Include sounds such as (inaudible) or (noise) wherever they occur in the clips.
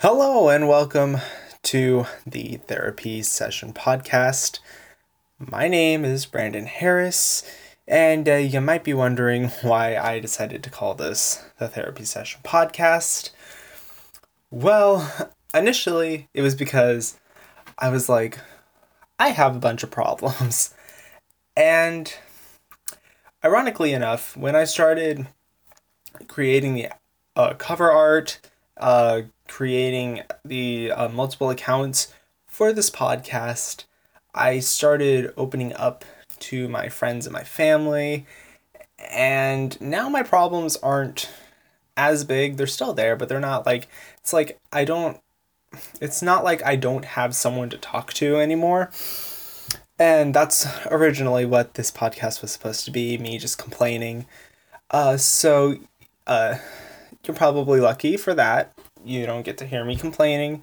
Hello, and welcome to the Therapy Session Podcast. My name is Brandon Harris, and uh, you might be wondering why I decided to call this the Therapy Session Podcast. Well, initially, it was because I was like, I have a bunch of problems. And ironically enough, when I started creating the uh, cover art, uh, creating the uh, multiple accounts for this podcast, I started opening up to my friends and my family. And now my problems aren't as big. They're still there, but they're not like, it's like I don't, it's not like I don't have someone to talk to anymore. And that's originally what this podcast was supposed to be me just complaining. Uh, so, uh, you're probably lucky for that. You don't get to hear me complaining,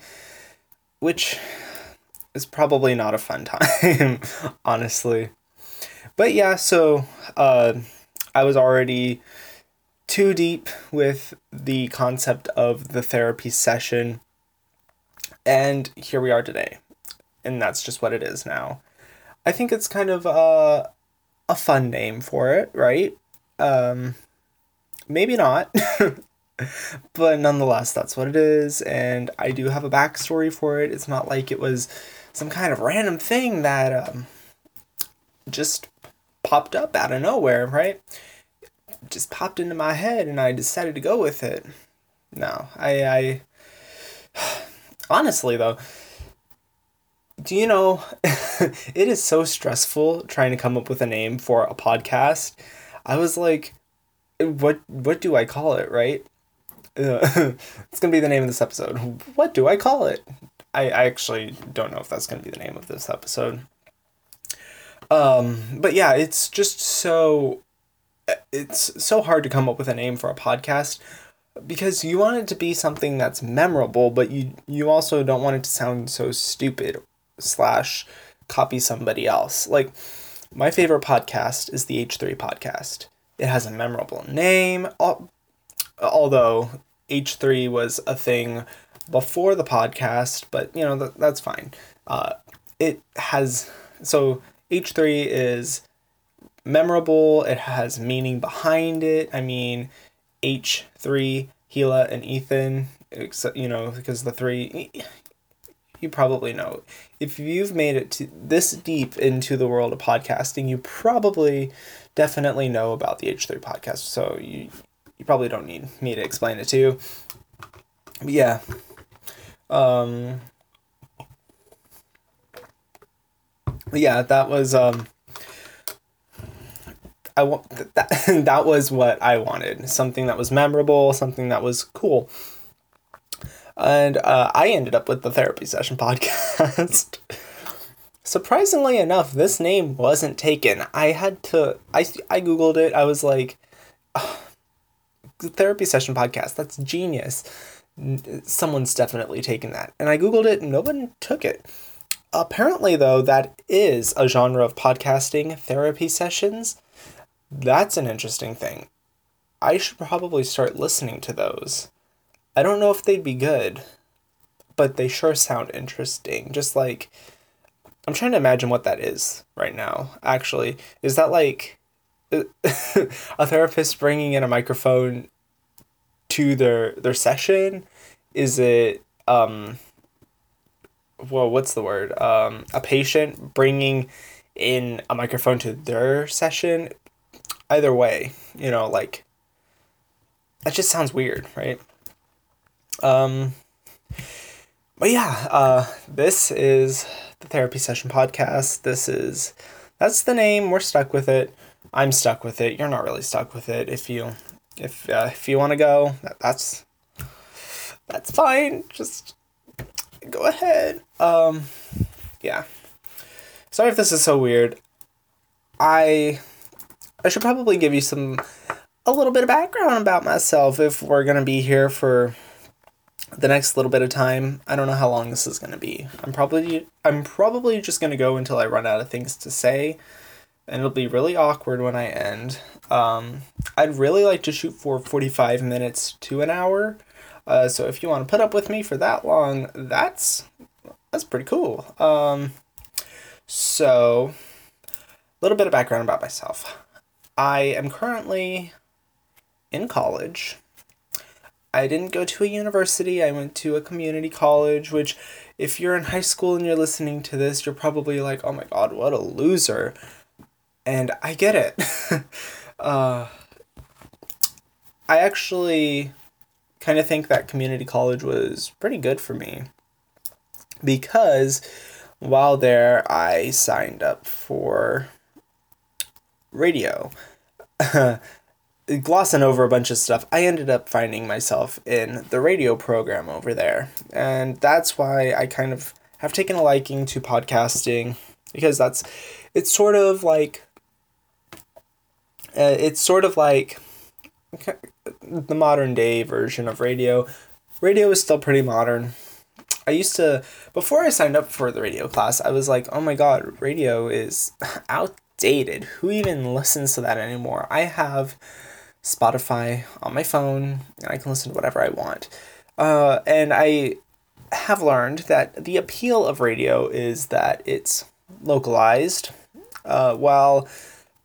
which is probably not a fun (laughs) time, honestly. But yeah, so uh, I was already too deep with the concept of the therapy session, and here we are today. And that's just what it is now. I think it's kind of a, a fun name for it, right? Um, maybe not. (laughs) but nonetheless, that's what it is, and I do have a backstory for it. It's not like it was some kind of random thing that um, just popped up out of nowhere, right? Just popped into my head, and I decided to go with it. No, I, I (sighs) honestly though, do you know (laughs) it is so stressful trying to come up with a name for a podcast. I was like, what what do I call it, right? (laughs) it's gonna be the name of this episode. What do I call it? I, I actually don't know if that's gonna be the name of this episode. Um, but yeah, it's just so it's so hard to come up with a name for a podcast because you want it to be something that's memorable, but you you also don't want it to sound so stupid slash copy somebody else. Like my favorite podcast is the H3 podcast. It has a memorable name, although H3 was a thing before the podcast, but you know, that, that's fine. Uh, it has, so H3 is memorable, it has meaning behind it. I mean, H3, Hila, and Ethan, except, you know, because the three, you probably know. If you've made it to this deep into the world of podcasting, you probably definitely know about the H3 podcast. So you you probably don't need me to explain it to you. But yeah. Um, yeah, that was um I want that (laughs) that was what I wanted. Something that was memorable, something that was cool. And uh, I ended up with the therapy session (laughs) podcast. Surprisingly enough, this name wasn't taken. I had to I I googled it. I was like therapy session podcast. That's genius. Someone's definitely taken that. And I Googled it and no one took it. Apparently, though, that is a genre of podcasting, therapy sessions. That's an interesting thing. I should probably start listening to those. I don't know if they'd be good, but they sure sound interesting. Just like, I'm trying to imagine what that is right now, actually. Is that like (laughs) a therapist bringing in a microphone to their their session? Is it um well, what's the word? Um a patient bringing in a microphone to their session? Either way, you know, like that just sounds weird, right? Um but yeah, uh this is the therapy session podcast. This is that's the name. We're stuck with it. I'm stuck with it. You're not really stuck with it if you if uh, if you want to go, that, that's that's fine. Just go ahead. Um, yeah. Sorry if this is so weird. I I should probably give you some a little bit of background about myself if we're gonna be here for the next little bit of time. I don't know how long this is gonna be. I'm probably I'm probably just gonna go until I run out of things to say, and it'll be really awkward when I end. Um, I'd really like to shoot for 45 minutes to an hour. Uh, so if you want to put up with me for that long, that's that's pretty cool. Um, so, a little bit of background about myself. I am currently in college. I didn't go to a university. I went to a community college, which, if you're in high school and you're listening to this, you're probably like, oh my god, what a loser. And I get it. (laughs) uh, I actually kind of think that community college was pretty good for me because while there, I signed up for radio. (laughs) Glossing over a bunch of stuff, I ended up finding myself in the radio program over there. And that's why I kind of have taken a liking to podcasting because that's it's sort of like uh, it's sort of like the modern day version of radio. Radio is still pretty modern. I used to before I signed up for the radio class, I was like, "Oh my god, radio is (laughs) outdated. Who even listens to that anymore?" I have Spotify on my phone, and I can listen to whatever I want. Uh, and I have learned that the appeal of radio is that it's localized, uh, while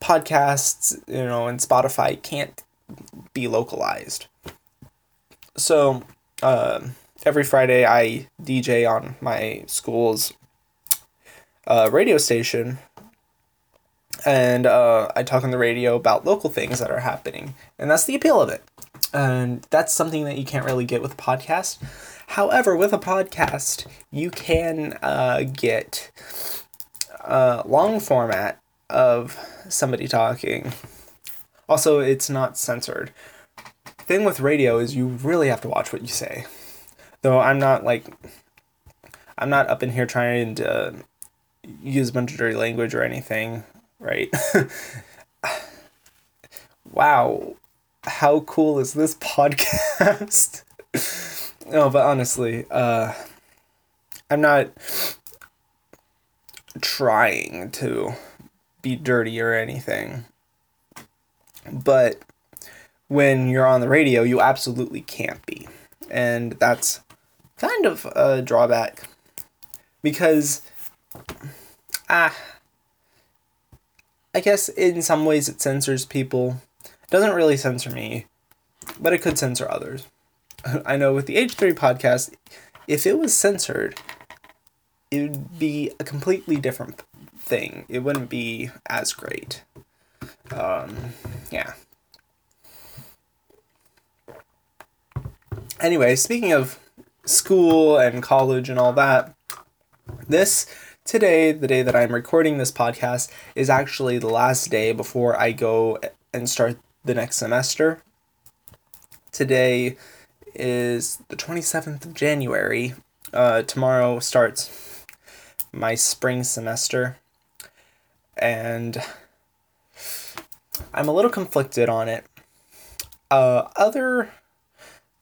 podcasts, you know, and Spotify can't be localized. So, uh, every Friday I DJ on my school's uh, radio station, and uh, I talk on the radio about local things that are happening, and that's the appeal of it. And that's something that you can't really get with a podcast. However, with a podcast, you can uh, get uh, long format of somebody talking. Also, it's not censored. Thing with radio is you really have to watch what you say. Though I'm not like I'm not up in here trying to use a bunch of dirty language or anything, right? (laughs) wow. How cool is this podcast? (laughs) no, but honestly, uh I'm not trying to be dirty or anything. But when you're on the radio, you absolutely can't be. And that's kind of a drawback because ah I guess in some ways it censors people. It doesn't really censor me, but it could censor others. (laughs) I know with the H3 podcast, if it was censored, it would be a completely different thing. It wouldn't be as great. Um, yeah. Anyway, speaking of school and college and all that. This today, the day that I'm recording this podcast, is actually the last day before I go and start the next semester. Today is the 27th of January. Uh, tomorrow starts my spring semester. And I'm a little conflicted on it. Uh, other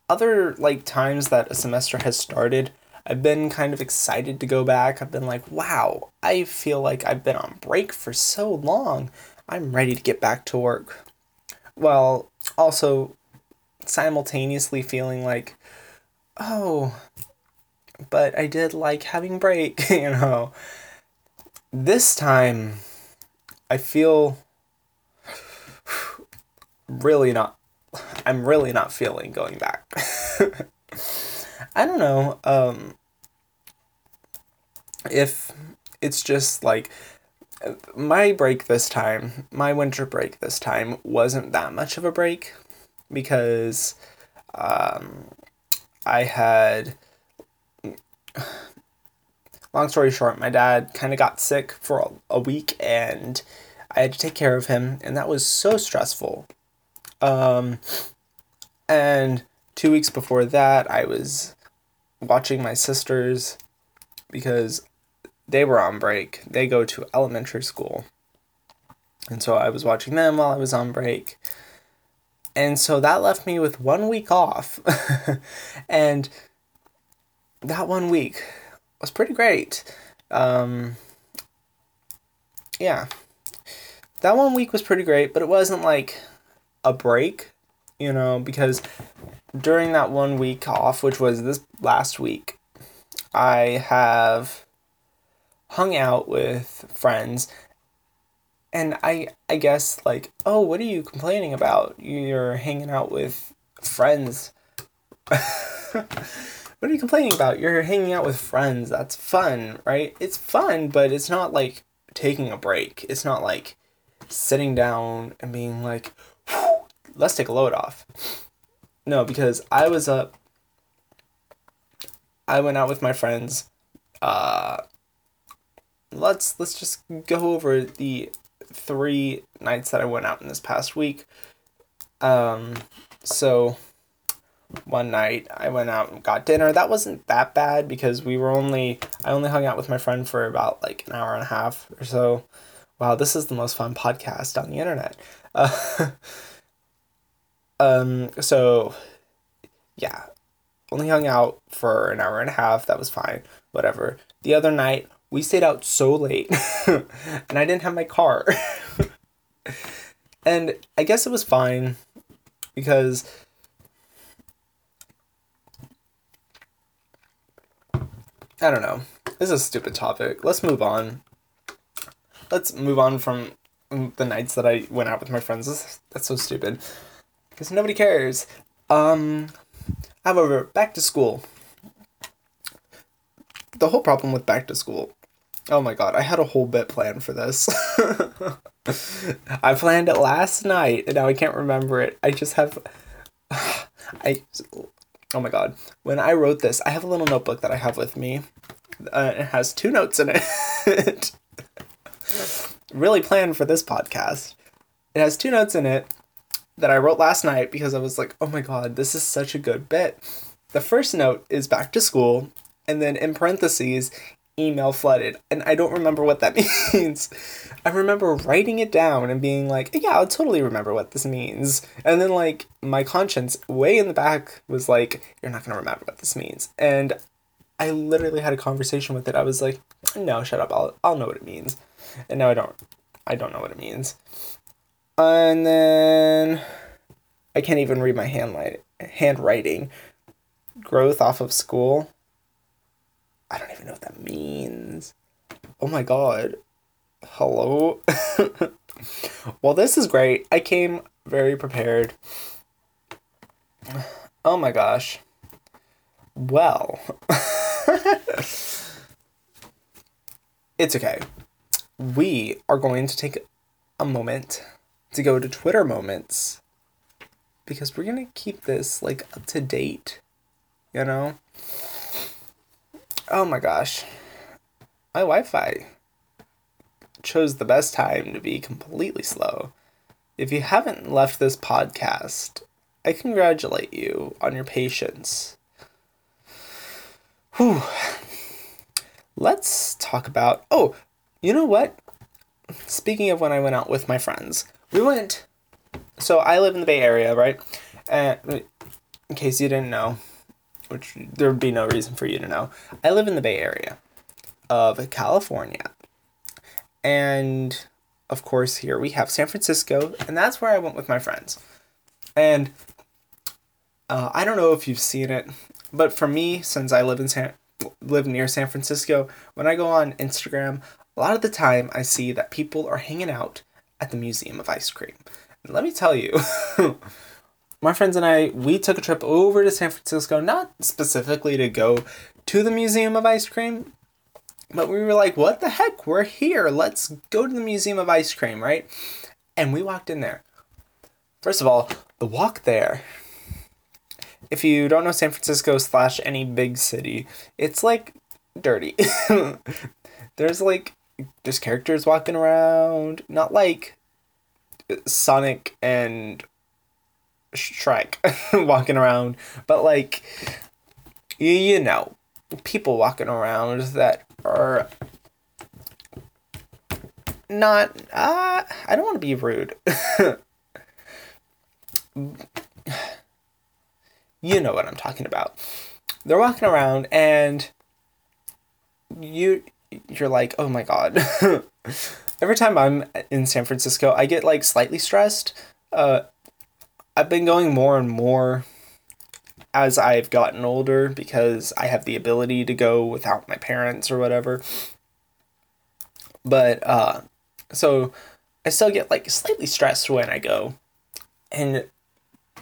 other like times that a semester has started, I've been kind of excited to go back. I've been like, wow, I feel like I've been on break for so long. I'm ready to get back to work. Well, also simultaneously feeling like, oh, but I did like having break, (laughs) you know. This time, I feel really not I'm really not feeling going back. (laughs) I don't know um, if it's just like my break this time, my winter break this time wasn't that much of a break because um, I had. Long story short, my dad kind of got sick for a, week and I had to take care of him, and that was so stressful um, and two weeks before that, I was watching my sisters because they were on break. They go to elementary school. And so I was watching them while I was on break. And so that left me with one week off. (laughs) and that one week was pretty great. Um, yeah. That one week was pretty great, but it wasn't like a break, you know, because during that one week off, which was this last week, I have hung out with friends and I I guess like, "Oh, what are you complaining about? You're hanging out with friends." (laughs) what are you complaining about? You're hanging out with friends. That's fun, right? It's fun, but it's not like taking a break. It's not like sitting down and being like, let's take a load off. No, because I was up. I went out with my friends. Uh, let's let's just go over the three nights that I went out in this past week. Um, so one night I went out and got dinner. That wasn't that bad because we were only I only hung out with my friend for about like an hour and a half or so. Wow, this is the most fun podcast on the internet. Uh, (laughs) um, so yeah, only hung out for an hour and a half. That was fine. Whatever. The other night we stayed out so late, (laughs) and I didn't have my car. (laughs) and I guess it was fine because I don't know. This is a stupid topic. Let's move on. Let's move on from the nights that I went out with my friends. That's so stupid. Because nobody cares. Um, however, back to school. The whole problem with back to school. Oh my god, I had a whole bit planned for this. (laughs) I planned it last night and now I can't remember it. I just have. (sighs) I oh my god. When i wrote this i have a little notebook that i have with me. Uh, it has two notes in it. (laughs) Really planned for this podcast. It has two notes in it that i wrote last night because i was like oh my god this is such a good bit. The first note is back to school and then in parentheses email flooded and i don't remember what that (laughs) means I remember writing it down and being like, yeah, I'll totally remember what this means. And then, like, my conscience way in the back was like, you're not going to remember what this means. And I literally had a conversation with it. I was like, no, shut up. I'll, I'll know what it means. And now I don't. I don't know what it means. And then I can't even read my handlight, handwriting. Growth off of school. I don't even know what that means. Oh my god hello. (laughs) well, this is great. I came very prepared. Oh my gosh. Well, (laughs) it's okay. We are going to take a moment to go to Twitter moments because we're going to keep this like up to date, you know? Oh my gosh. My Wi Fi chose the best time to be completely slow. If you haven't left this podcast, I congratulate you on your patience. Whew. Let's talk about. Oh, you know what? Speaking of when I went out with my friends, we went. So I live in the Bay Area, right? And in case you didn't know, which there would be no reason for you to know, I live in the Bay Area of California. And of course, here we have San Francisco, and that's where I went with my friends. And uh, I don't know if you've seen it, but for me, since I live in San live near San Francisco, when I go on Instagram, a lot of the time I see that people are hanging out at the Museum of Ice Cream. And let me tell you, (laughs) my friends and I, we took a trip over to San Francisco, not specifically to go to the Museum of Ice Cream, but we were like, what the heck? We're here. Let's go to the Museum of Ice Cream, right? And we walked in there. First of all, the walk there. If you don't know San Francisco slash any big city, it's like dirty. (laughs) there's like there's characters walking around, not like Sonic and Shrek (laughs) walking around, but like you, you know, people walking around that are not uh, I don't want to be rude. (laughs) you know what I'm talking about. They're walking around and you you're like, "Oh my god." (laughs) Every time I'm in San Francisco, I get like slightly stressed. Uh I've been going more and more as I've gotten older because I have the ability to go without my parents or whatever. But uh so I still get like slightly stressed when I go. And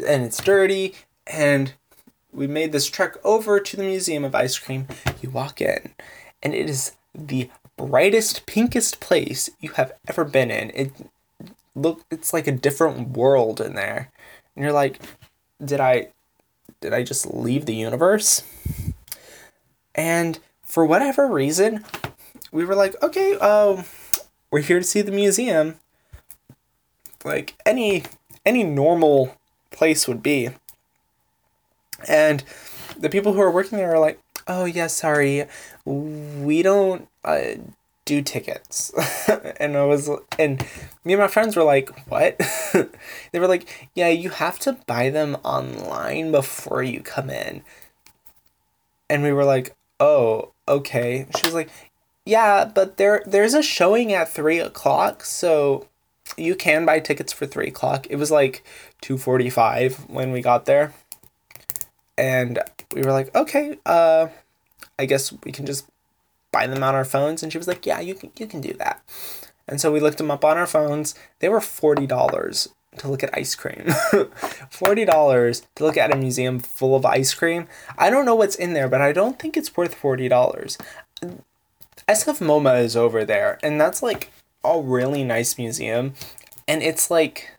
and it's dirty and we made this trek over to the Museum of Ice Cream. You walk in and it is the brightest pinkest place you have ever been in. It look it's like a different world in there. And you're like, did I did I just leave the universe? And for whatever reason, we were like, okay, um, we're here to see the museum. Like any any normal place would be. And the people who are working there are like, oh yeah, sorry, we don't uh, do tickets. (laughs) and I was, and me and my friends were like, what? (laughs) they were like, yeah, you have to buy them online before you come in. And we were like, oh, okay. She was like, yeah, but there there's a showing at three o'clock, so you can buy tickets for three o'clock. It was like two forty five when we got there. And we were like, okay, uh I guess we can just buy them on our phones and she was like yeah you can you can do that. And so we looked them up on our phones. They were $40 to look at ice cream. (laughs) $40 to look at a museum full of ice cream. I don't know what's in there but i don't think it's worth $40 sf moma is over there and that's like a really nice museum. And it's like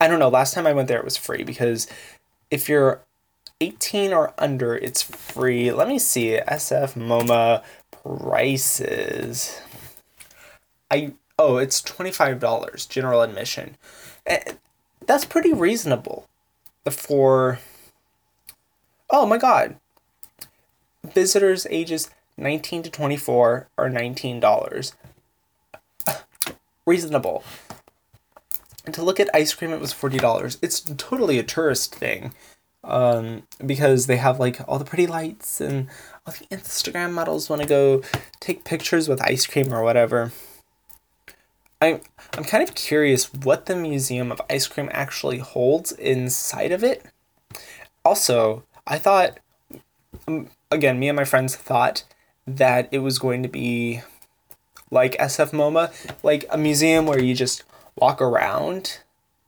i don't know last time i went there it was free because if you're 18 or under, it's free. Let me see SF MoMA prices. I oh, it's $25 general admission. Eh, that's pretty reasonable for Oh my god. Visitors ages 19 to 24 are $19. Reasonable. And to look at ice cream, it was $40. It's totally a tourist thing um, because they have like all the pretty lights and all the Instagram models want to go take pictures with ice cream or whatever. I'm I'm kind of curious what the Museum of Ice Cream actually holds inside of it. Also, I thought um, again, me and my friends thought that it was going to be like SF MoMA, like a museum where you just walk around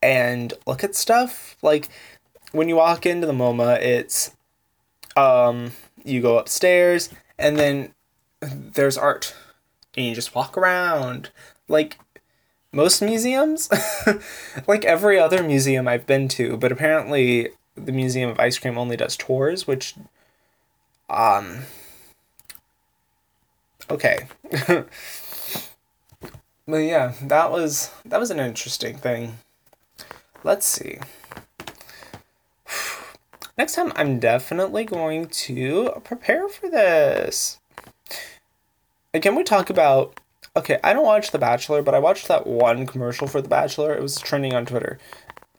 and look at stuff. Like when you walk into the MoMA, it's um, you go upstairs and then there's art, and you just walk around like most museums, (laughs) like every other museum I've been to. But apparently, the Museum of Ice Cream only does tours, which um. Okay. (laughs) but yeah, that was that was an interesting thing. Let's see. Next time, I'm definitely going to prepare for this. Again, we talk about. Okay, I don't watch The Bachelor, but I watched that one commercial for The Bachelor. It was trending on Twitter.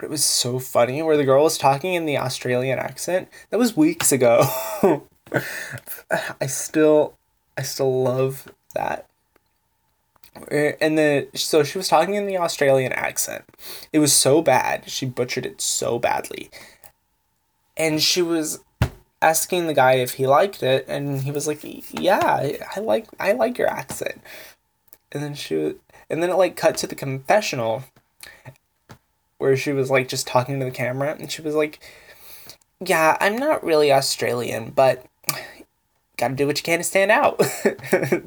It was so funny where the girl was talking in the Australian accent. That was weeks ago. (laughs) I still, I still love that. Eh, and then, so she was talking in the Australian accent. It was so bad. She butchered it so badly and she was asking the guy if he liked it and he was like yeah i like i like your accent. And then she and then it like cut to the confessional where she was like just talking to the camera and she was like yeah i'm not really australian but gotta do what you can to stand out. (laughs)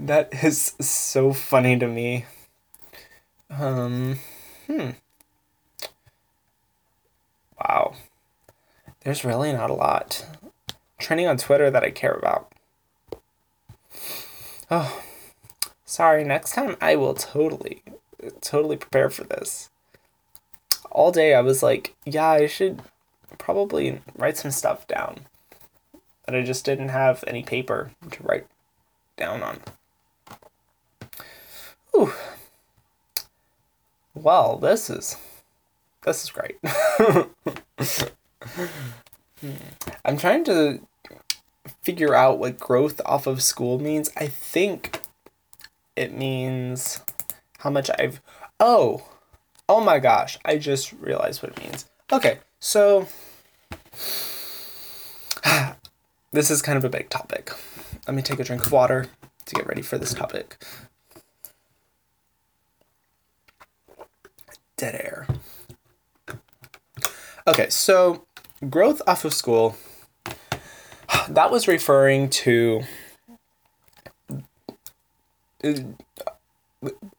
That is so funny to me. Um hmm. Wow there's really not a lot trending on Twitter that I care about. Oh, sorry. Next time I will totally, totally prepare for this. All day I was like, yeah, I should probably write some stuff down. But I just didn't have any paper to write down on. Ooh. Well, this is this is great. (laughs) (laughs) I'm trying to figure out what growth off of school means. I think it means how much I've. Oh! Oh my gosh, I just realized what it means. Okay, so (sighs) this is kind of a big topic. Let me take a drink of water to get ready for this topic. Dead air. Okay, so growth off of school, that was referring to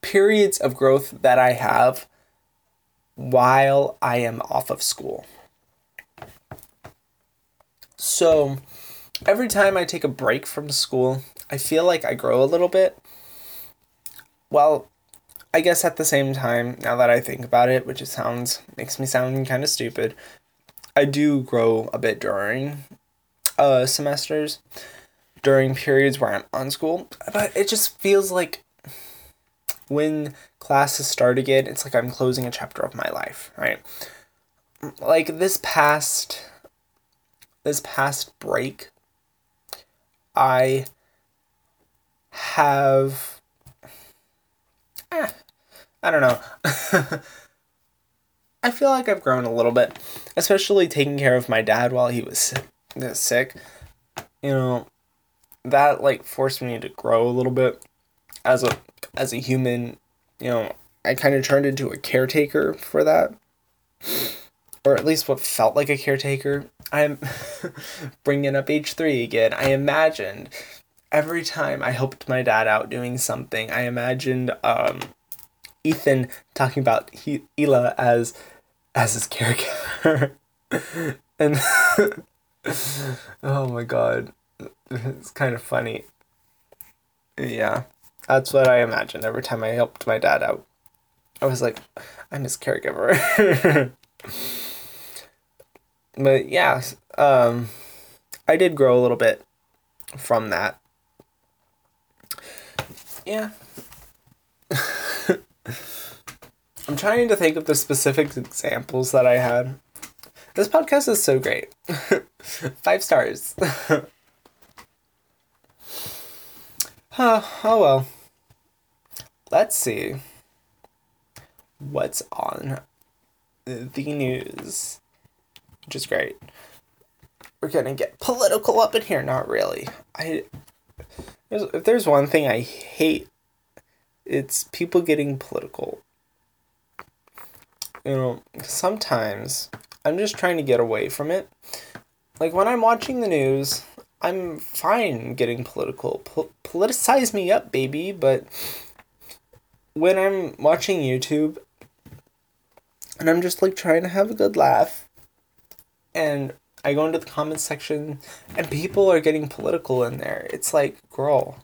periods of growth that I have while I am off of school. So, every time I take a break from school, I feel like I grow a little bit. Well, I guess at the same time, now that I think about it, which it sounds makes me sound kind of stupid, I do grow a bit during uh semesters, during periods where I'm on school, but it just feels like when classes start again, it's like I'm closing a chapter of my life, right? Like this past this past break, I have eh, I don't know. (laughs) I feel like I've grown a little bit, especially taking care of my dad while he was sick. You know, that like forced me to grow a little bit as a as a human. You know, I kind of turned into a caretaker for that, or at least what felt like a caretaker. I'm (laughs) bringing up H three again. I imagined every time I helped my dad out doing something, I imagined um, Ethan talking about he- as as his character, (laughs) and (laughs) oh my god, it's kind of funny. Yeah, that's what I imagined every time I helped my dad out. I was like, I'm his caregiver. (laughs) but yeah, um, I did grow a little bit from that yeah. I'm trying to think of the specific examples that I had. This podcast is so great. (laughs) Five stars. (laughs) huh, oh well. Let's see what's on the news, which is great. We're gonna get political up in here. Not really. I if there's one thing I hate, it's people getting political. You know, sometimes I'm just trying to get away from it. Like when I'm watching the news, I'm fine getting political. Po- politicize me up, baby, but when I'm watching YouTube and I'm just like trying to have a good laugh and I go into the comments section and people are getting political in there. It's like, girl,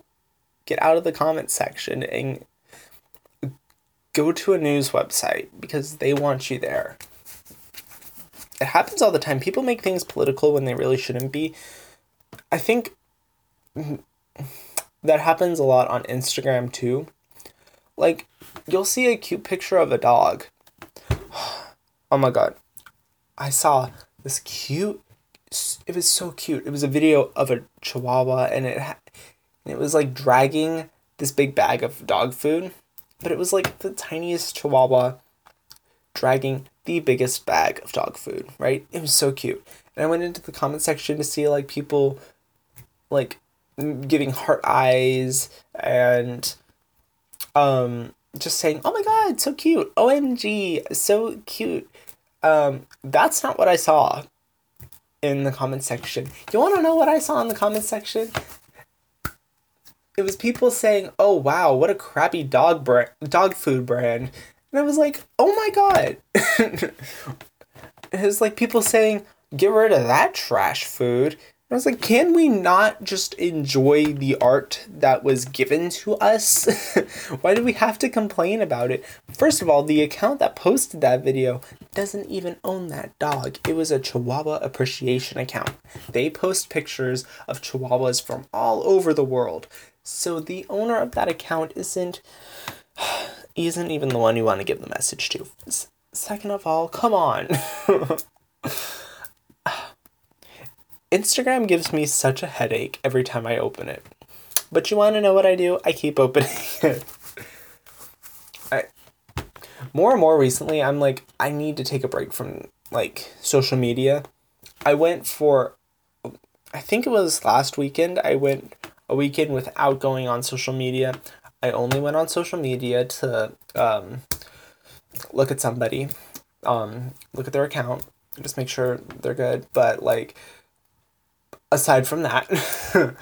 get out of the comment section and go to a news website because they want you there. It happens all the time. People make things political when they really shouldn't be. I think that happens a lot on Instagram too. Like, you'll see a cute picture of a dog. (sighs) Oh my god. I saw this cute it was so cute. It was a video of a chihuahua and it ha- it was like dragging this big bag of dog food, but it was like the tiniest chihuahua dragging the biggest bag of dog food, right? It was so cute. And I went into the comment section to see like people like giving heart eyes and um just saying, "Oh my god, so cute. OMG, so cute." Um that's not what I saw in the comment section. You want to know what I saw in the comment section? It was people saying, "Oh wow, what a crappy dog brand, dog food brand," and I was like, "Oh my god!" (laughs) it was like people saying, "Get rid of that trash food," I was like, can we not just enjoy the art that was given to us? (laughs) Why do we have to complain about it? First of all, the account that posted that video doesn't even own that dog. It was a Chihuahua appreciation account. They post pictures of Chihuahuas from all over the world. So the owner of that account isn't (sighs) isn't even the one you want to give the message to. Second of all, come on. (laughs) Instagram gives me such a headache every time I open it. But you want to know what I do? I keep opening (laughs) it. I more and more recently, I'm like I need to take a break from like social media. I went for, I think it was last weekend. I went a weekend without going on social media. I only went on social media to um, look at somebody, um, look at their account, just make sure they're good. But like, aside from that, (laughs)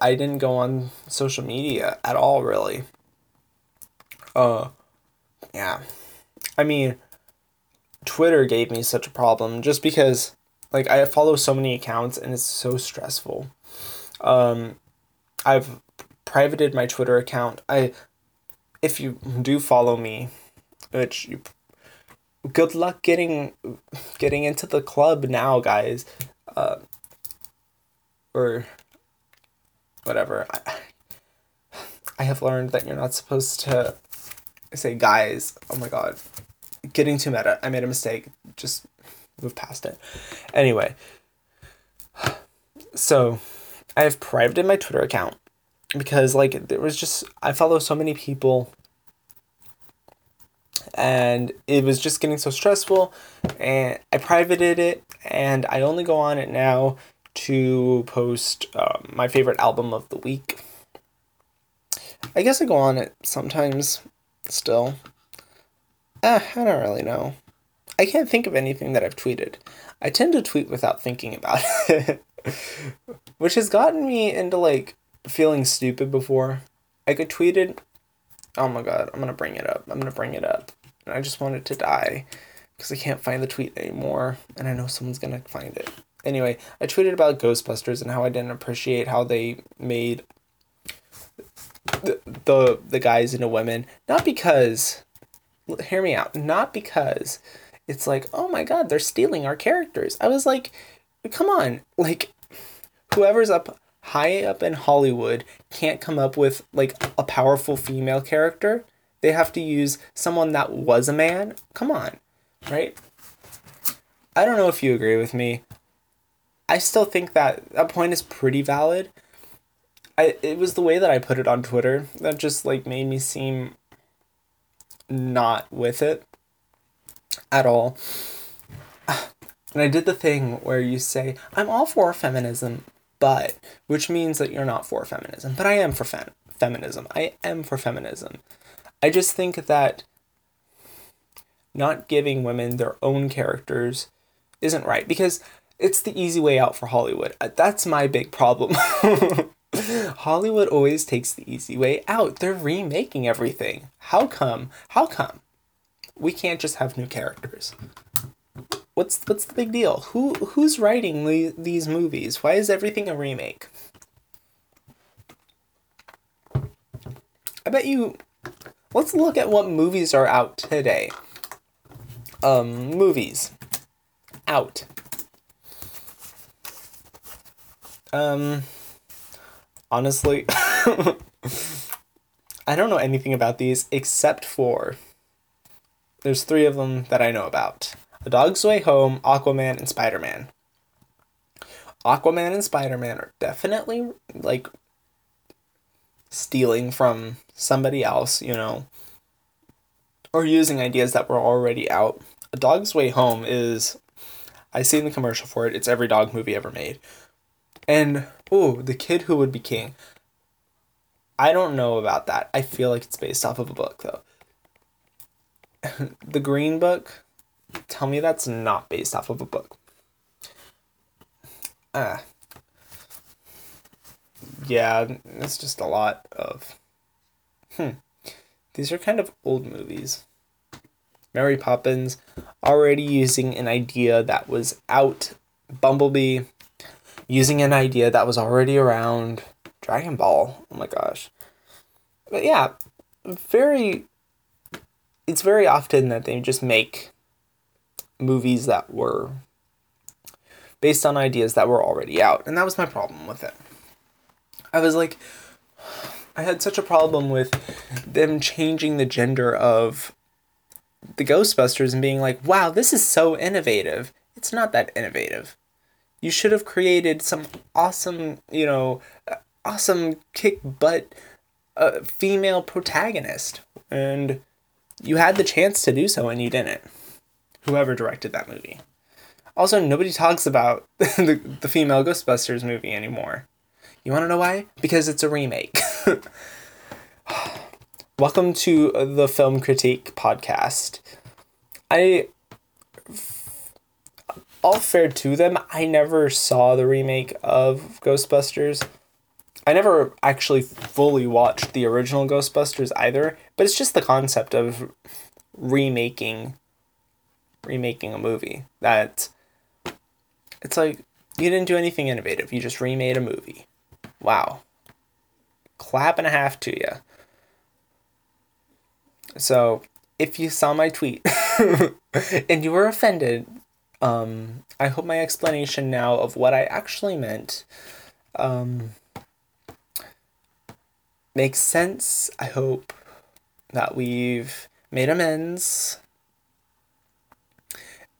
I didn't go on social media at all, really. Uh, yeah. I mean, Twitter gave me such a problem just because, like, I follow so many accounts and it's so stressful. Um, I've privated my Twitter account. I, if you do follow me, which you, good luck getting, getting into the club now, guys. Uh, or whatever. I, I have learned that you're not supposed to say guys. Oh my god. Getting too meta. I made a mistake. Just move past it. Anyway. So, I have privated my Twitter account because like there was just I follow so many people and it was just getting so stressful and I privated it and I only go on it now to post um, my favorite album of the week. I guess I go on it sometimes still. Eh, I don't really know. I can't think of anything that I've tweeted. I tend to tweet without thinking about (laughs) it, which has gotten me into like feeling stupid before. I could tweeted, oh my god, I'm gonna bring it up. I'm gonna bring it up. And I just wanted to die because I can't find the tweet anymore, and I know someone's gonna find it. Anyway, I tweeted about Ghostbusters and how I didn't appreciate how they made the the, the guys into women. Not because, hear me out. Not because it's like, oh my god, they're stealing our characters. I was like, come on, like whoever's up high up in Hollywood can't come up with like a powerful female character. They have to use someone that was a man. Come on, right? I don't know if you agree with me. I still think that that point is pretty valid. I it was the way that I put it on Twitter that just like made me seem not with it at all. (sighs) And I did the thing where you say, I'm all for feminism, but, which means that you're not for feminism. But I am for fem- feminism. I am for feminism. I just think that not giving women their own characters isn't right because it's the easy way out for Hollywood. Uh, that's my big problem. (laughs) Hollywood always takes the easy way out. They're remaking everything. How come? How come? We can't just have new characters. What's what's the big deal? Who who's writing the, these movies? Why is everything a remake? I bet you let's look at what movies are out today. Um movies out Um, honestly, (laughs) I don't know anything about these except for there's three of them that I know about A Dog's Way Home, Aquaman, and Spider Man. Aquaman and Spider Man are definitely like stealing from somebody else, you know, or using ideas that were already out. A Dog's Way Home is, I've seen the commercial for it, it's every dog movie ever made. And oh, the kid who would be king. I don't know about that. I feel like it's based off of a book though. (laughs) the Green Book, tell me that's not based off of a book. Uh, yeah, it's just a lot of. Hmm. These are kind of old movies. Mary Poppins, already using an idea that was out. Bumblebee, using an idea that was already around Dragon Ball. Oh my gosh. But yeah, very it's very often that they just make movies that were based on ideas that were already out, and that was my problem with it. I was like (sighs) I had such a problem with them changing the gender of the Ghostbusters and being like, "Wow, this is so innovative." It's not that innovative. You should have created some awesome, you know, awesome kick butt uh, female protagonist. And you had the chance to do so and you didn't. Whoever directed that movie. Also, nobody talks about (laughs) the, the female Ghostbusters movie anymore. You want to know why? Because it's a remake. (laughs) Welcome to the Film Critique Podcast. I. All fair to them, I never saw the remake of Ghostbusters. I never actually fully watched the original Ghostbusters either, but it's just the concept of remaking remaking a movie that it's like you didn't do anything innovative. You just remade a movie. Wow. Clap and a half to you. So, if you saw my tweet (laughs) and you were offended, um, I hope my explanation now of what I actually meant um, makes sense. I hope that we've made amends.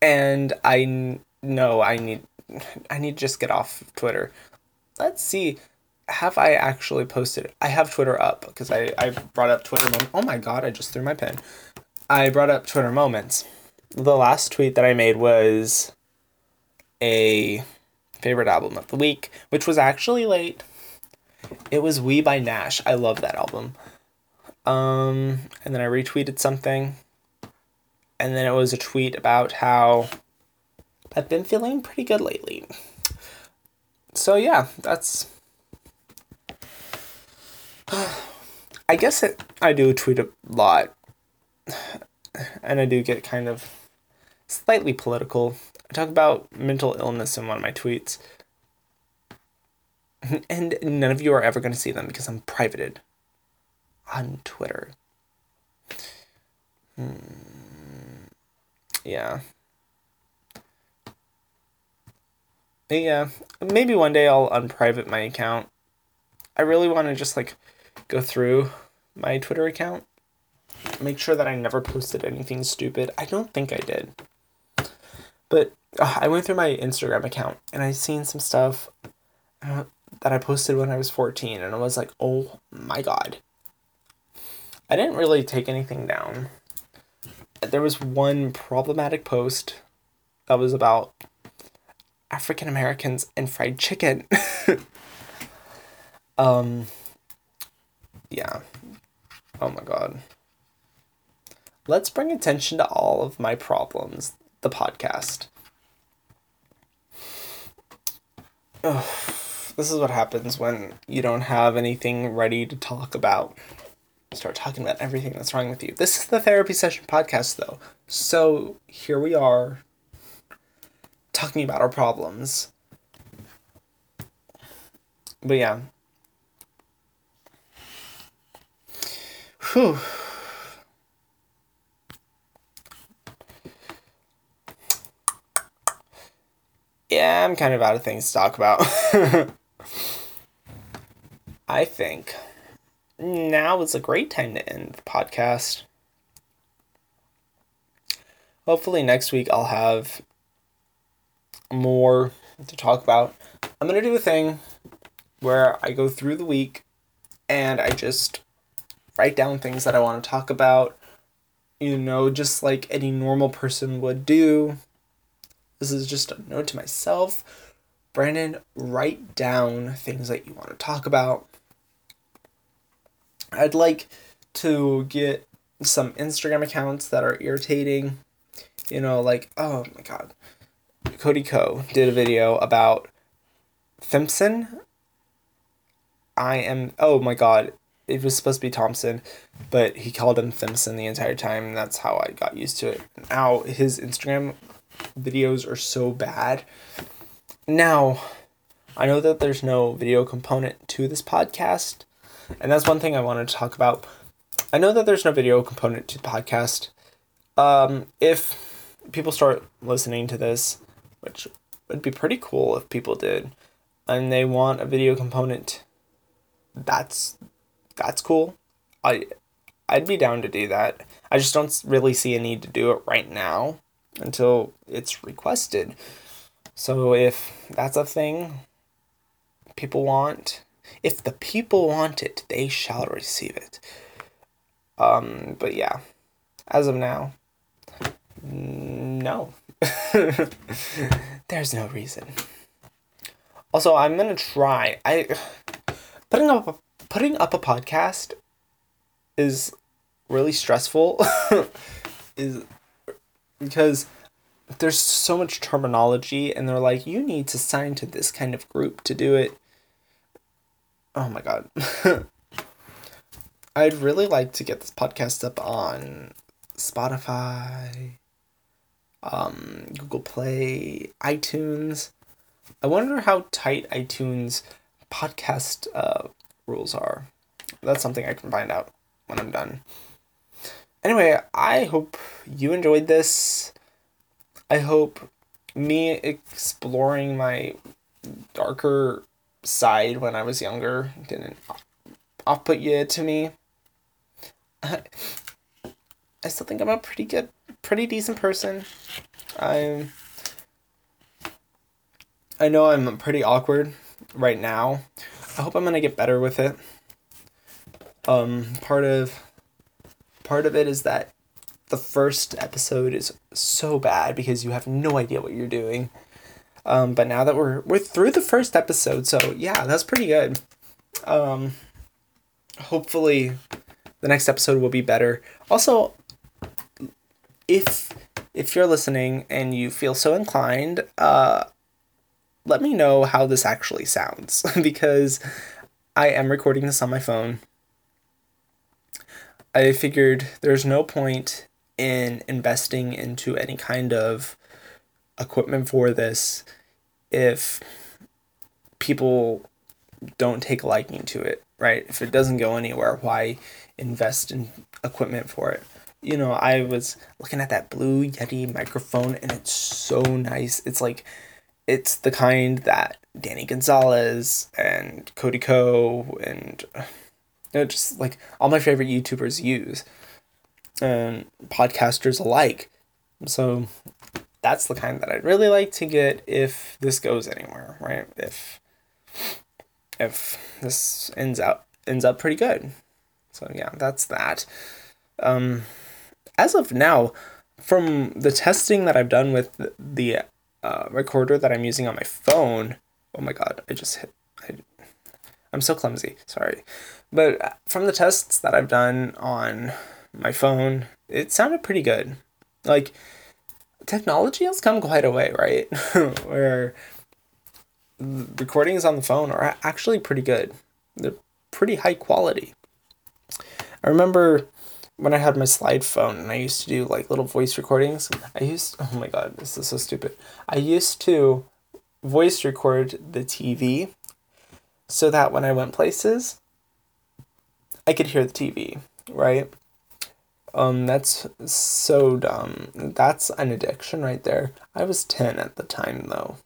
And I know I need I need to just get off Twitter. Let's see have I actually posted? I have Twitter up because I, I brought up Twitter. Mom- oh my god, I just threw my pen. I brought up Twitter moments. The last tweet that I made was a favorite album of the week, which was actually late. It was We by Nash. I love that album. Um, and then I retweeted something. And then it was a tweet about how I've been feeling pretty good lately. So yeah, that's (sighs) I guess it, I do tweet a lot, and I do get kind of slightly political. I talk about mental illness in one of my tweets, (laughs) and none of you are ever going to see them because I'm privated on Twitter. Hmm. Yeah. Yeah, maybe one day I'll unprivate my account. I really want to just like go through my Twitter account, make sure that I never posted anything stupid. I don't think I did. But uh, I went through my Instagram account and I seen some stuff uh, that I posted when I was 14 and I was like, "Oh my god." I didn't really take anything down. There was one problematic post that was about African Americans and fried chicken. (laughs) um yeah. Oh my god. Let's bring attention to all of my problems. The podcast. Ugh, this is what happens when you don't have anything ready to talk about. Start talking about everything that's wrong with you. This is the therapy session podcast, though. So here we are talking about our problems. But yeah, Whew. Yeah, I'm kind of out of things to talk about. (laughs) I think now is a great time to end the podcast. Hopefully, next week I'll have more to talk about. I'm going to do a thing where I go through the week and I just write down things that I want to talk about, you know, just like any normal person would do. This is just a note to myself. Brandon, write down things that you want to talk about. I'd like to get some Instagram accounts that are irritating. You know, like, oh my god. Cody Ko did a video about Thimpson. I am, oh my god, it was supposed to be Thompson, but he called him Thimpson the entire time, and that's how I got used to it. Now his Instagram videos are so bad. Now, I know that there's no video component to this podcast, and that's one thing I wanted to talk about. I know that there's no video component to the podcast. Um, if people start listening to this, which would be pretty cool if people did, and they want a video component, that's that's cool. I I'd be down to do that. I just don't really see a need to do it right now until it's requested. So if that's a thing people want, if the people want it, they shall receive it. Um, but yeah, as of now, no. (laughs) There's no reason. Also, I'm gonna try. I putting up a, putting up a podcast is really stressful. (laughs) is because there's so much terminology, and they're like, you need to sign to this kind of group to do it. Oh my god. (laughs) I'd really like to get this podcast up on Spotify, um, Google Play, iTunes. I wonder how tight iTunes podcast uh, rules are. That's something I can find out when I'm done. Anyway, I hope you enjoyed this. I hope me exploring my darker side when I was younger didn't off put you to me. (laughs) I still think I'm a pretty good, pretty decent person. I'm. I know I'm pretty awkward right now. I hope I'm gonna get better with it. Um, part of part of it is that the first episode is so bad because you have no idea what you're doing. Um, but now that we're we're through the first episode, so yeah, that's pretty good. Um, hopefully, the next episode will be better. Also, if if you're listening and you feel so inclined, uh, let me know how this actually sounds (laughs) because I am recording this on my phone. I figured there's no point in investing into any kind of equipment for this if people don't take liking to it, right? If it doesn't go anywhere, why invest in equipment for it? You know, I was looking at that Blue Yeti microphone and it's so nice. It's like, it's the kind that Danny Gonzalez and Cody Ko and you know, just like all my favorite YouTubers use and podcasters alike. So that's the kind that I'd really like to get if this goes anywhere, right? If if this ends up ends up pretty good. So yeah, that's that. Um, as of now, from the testing that I've done with the, uh, recorder that I'm using on my phone, oh my god, I just hit. I, I'm so clumsy. Sorry, but from the tests that I've done on my phone, it sounded pretty good. Like technology has come quite a way, right? (laughs) Where recordings on the phone are actually pretty good. They're pretty high quality. I remember when I had my slide phone and I used to do like little voice recordings. I used oh my god, this is so stupid. I used to voice record the TV so that when I went places I could hear the TV, right? Um, that's so dumb. That's an addiction right there. I was 10 at the time though.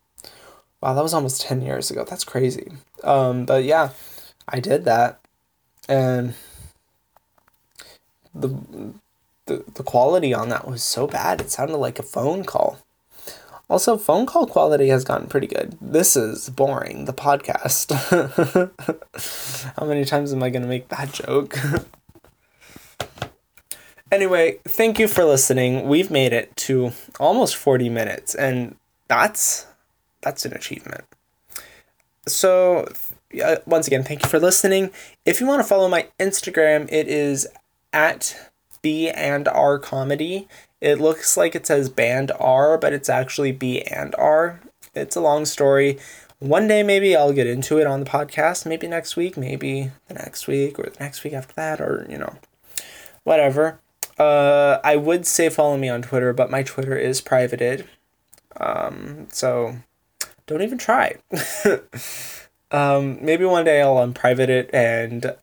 Wow, that was almost 10 years ago. That's crazy. Um, but yeah, I did that. And the, the the quality on that was so bad. It sounded like a phone call. Also, phone call quality has gotten pretty good. This is boring, the podcast. (laughs) How many times am I going to make that joke? (laughs) Anyway, thank you for listening. We've made it to almost 40 minutes and that's that's an achievement. So, uh, once again, thank you for listening. If you want to follow my Instagram, it is at B and R comedy. It looks like it says band R, but it's actually B and R. It's a long story. One day maybe I'll get into it on the podcast. Maybe next week, maybe the next week or the next week after that, or you know, whatever. Uh, I would say follow me on Twitter, but my Twitter is privated. Um, so don't even try. (laughs) um, maybe one day I'll unprivate it and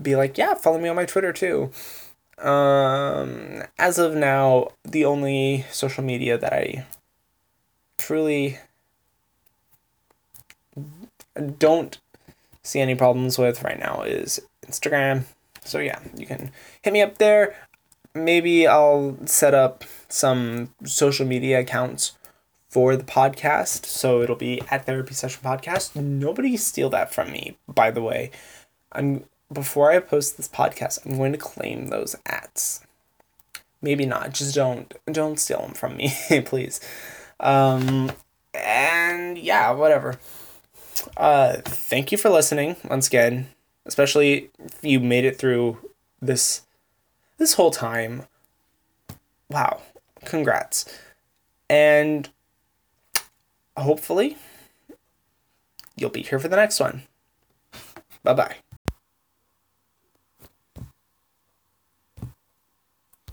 be like, yeah, follow me on my Twitter too. Um, as of now, the only social media that I truly don't see any problems with right now is Instagram. So yeah, you can hit me up there maybe I'll set up some social media accounts for the podcast. So it'll be at Therapy Session Podcast. Nobody steal that from me, by the way. I'm before I post this podcast, I'm going to claim those ads. Maybe not. Just don't don't steal them from me, (laughs) please. Um, and yeah, whatever. Uh, thank you for listening once again, especially if you made it through this this whole time. Wow, congrats. And hopefully you'll be here for the next one. Bye bye.